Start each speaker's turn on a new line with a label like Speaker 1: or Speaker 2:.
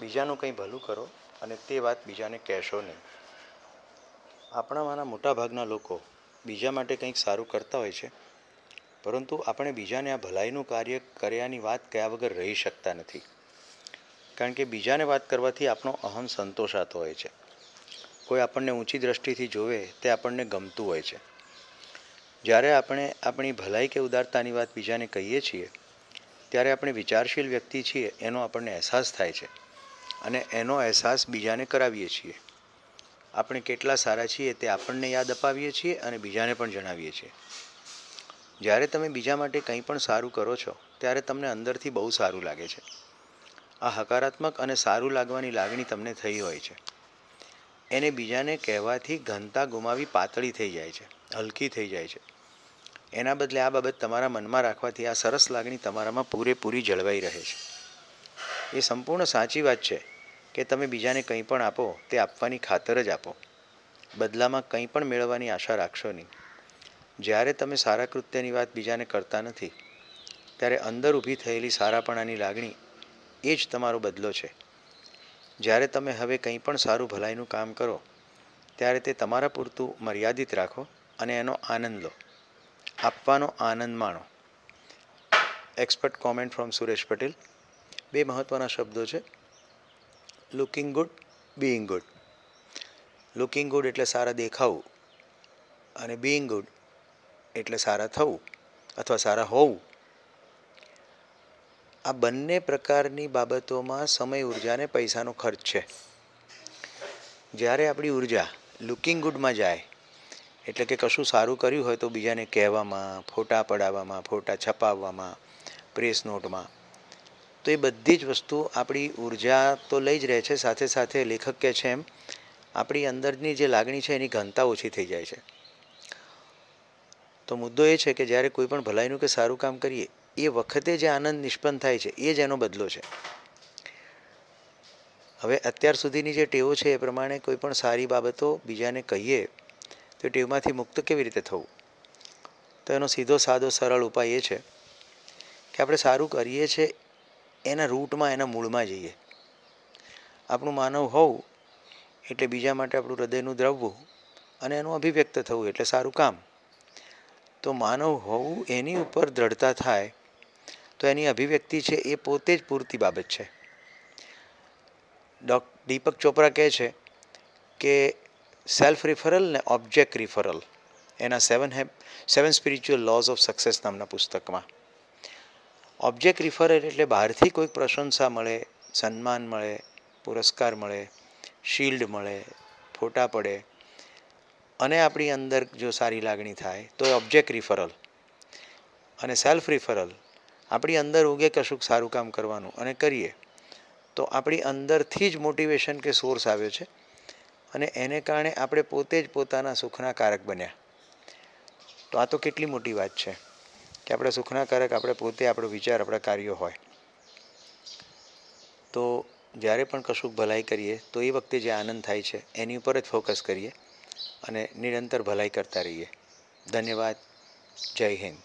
Speaker 1: બીજાનું કંઈ ભલું કરો અને તે વાત બીજાને કહેશો નહીં. આપણામાંના મોટાભાગના લોકો બીજા માટે કંઈક સારું કરતા હોય છે, પરંતુ આપણે બીજાને આ ભલાઈનું કાર્ય કર્યાની વાત કયા વગર રહી શકતા નથી. કારણ કે બીજાને વાત કરવાથી આપણો અહમ સંતોષાતો હોય છે. કોઈ આપણને ઊંચી દ્રષ્ટિથી જોવે તે આપણને ગમતું હોય છે. જ્યારે આપણે આપણી ભલાઈ કે ઉદારતાની વાત બીજાને કહીએ છીએ, ત્યારે આપણે વિચારશીલ વ્યક્તિ છીએ એનો આપણને અહેસાસ થાય છે. અને એનો અહેસાસ બીજાને કરાવીએ છીએ. આપણે કેટલા સારા છીએ તે આપણને યાદ અપાવીએ છીએ અને બીજાને પણ જણાવીએ છીએ. જ્યારે તમે બીજા માટે કંઈ પણ સારું કરો છો, ત્યારે તમને અંદરથી બહુ સારું લાગે છે. આ હકારાત્મક અને સારું લાગવાની લાગણી તમને થઈ હોય છે. એને બીજાને કહેવાથી ઘનતા ગુમાવી પાતળી થઈ જાય છે, હલકી થઈ જાય છે. એના બદલે આ બાબત તમારા મનમાં રાખવાથી આ સરસ લાગણી તમારામાં પૂરેપૂરી જળવાઈ રહે છે. એ સંપૂર્ણ સાચી વાત છે. કે તમે બીજાને કંઈ પણ આપો, તે આપવાની ખાતર જ આપો. બદલામાં કંઈ પણ મેળવવાની આશા રાખશો નહીં. જ્યારે તમે સારા કૃત્યની વાત બીજાને કરતા નથી, ત્યારે અંદર ઊભી થયેલી સારાપણાની લાગણી એ જ તમારો બદલો છે. જ્યારે તમે હવે કંઈ પણ સારું ભલાઈનું કામ કરો, ત્યારે તે તમારા પૂરતું મર્યાદિત રાખો અને એનો આનંદ લો. આપવાનો આનંદ માણો. Expert comment from Suresh Patel બે મહત્ત્વના શબ્દો છે. Looking good being good looking good એટલે સારા દેખાવું અને બિઈંગ ગુડ એટલે સારા થવું અથવા સારા હોવું. આ બંને પ્રકારની બાબતોમાં સમય, ઊર્જા અને પૈસાનો ખર્ચ છે. જ્યારે આપણી ઊર્જા લુકિંગ ગુડમાં જાય, એટલે કે કશું સારું કર્યું હોય તો બીજાને કહેવામાં, ફોટા પડાવવામાં, ફોટા છપાવવામાં પ્રેસ નોટમાં તો એ બધી જ વસ્તુ આપણી ઊર્જા તો લઈ જ રહે છે, સાથે સાથે લેખક કહે છે એમ, આપણી અંદરની જે લાગણી છે એની ઘનતા ઓછી થઈ જાય છે. તો મુદ્દો એ છે કે જ્યારે કોઈ પણ ભલાઈનું કે સારું કામ કરીએ, એ વખતે જે આનંદ નિષ્પન્ન થાય છે, એ જ એનો બદલો છે. હવે અત્યાર સુધીની જે ટેવો છે એ પ્રમાણે કોઈ પણ સારી બાબતો બીજાને કહીએ, તો ટેવમાંથી મુક્ત કેવી રીતે થવું? તો એનો સીધો, સાદો, સરળ ઉપાય એ છે કે આપણે સારું કરીએ છીએ એના રૂટમાં, એના મૂળમાં જઈએ. આપણું માનવ હોવું એટલે બીજા માટે આપણું હૃદયનું દ્રવવું અને એનું અભિવ્યક્ત થવું એટલે સારું કામ. તો માનવ હોવું એની ઉપર દ્રઢતા થાય તો એની અભિવ્યક્તિ છે એ પોતે જ પૂરતી બાબત છે. ડોક, દીપક ચોપરા કહે છે કે સેલ્ફ રિફરલ ને ઓબ્જેક્ટ રિફરલ એના seven હેપ seven spiritual laws of success નામના પુસ્તકમાં. ઓબ્જેક્ટ રિફરલ એટલે બહારથી કોઈક પ્રશંસા મળે, સન્માન મળે, પુરસ્કાર મળે શિલ્ડ મળે, ફોટા પડે, અને આપણી અંદર જો સારી લાગણી થાય તો એ ઓબ્જેક્ટ રિફરલ અને સેલ્ફ રિફરલ આપણી અંદર ઉગે કશુંક સારું કામ કરવાનું અને કરીએ, તો આપણી અંદરથી જ મોટિવેશન કે સોર્સ આવ્યો છે અને એને કારણે આપણે પોતે જ પોતાના સુખના કારક બન્યા. તો આ તો કેટલી મોટી વાત છે. કે આપણે સુખના કારક આપણે પોતે આપણો વિચાર, આપણા કાર્યો હોય. તો જ્યારે પણ કશુંક ભલાઈ કરીએ, તો એ વખતે જે આનંદ થાય છે, એની ઉપર જ ફોકસ કરીએ અને નિરંતર ભલાઈ કરતા રહીએ. ધન્યવાદ. જય હિન્દ.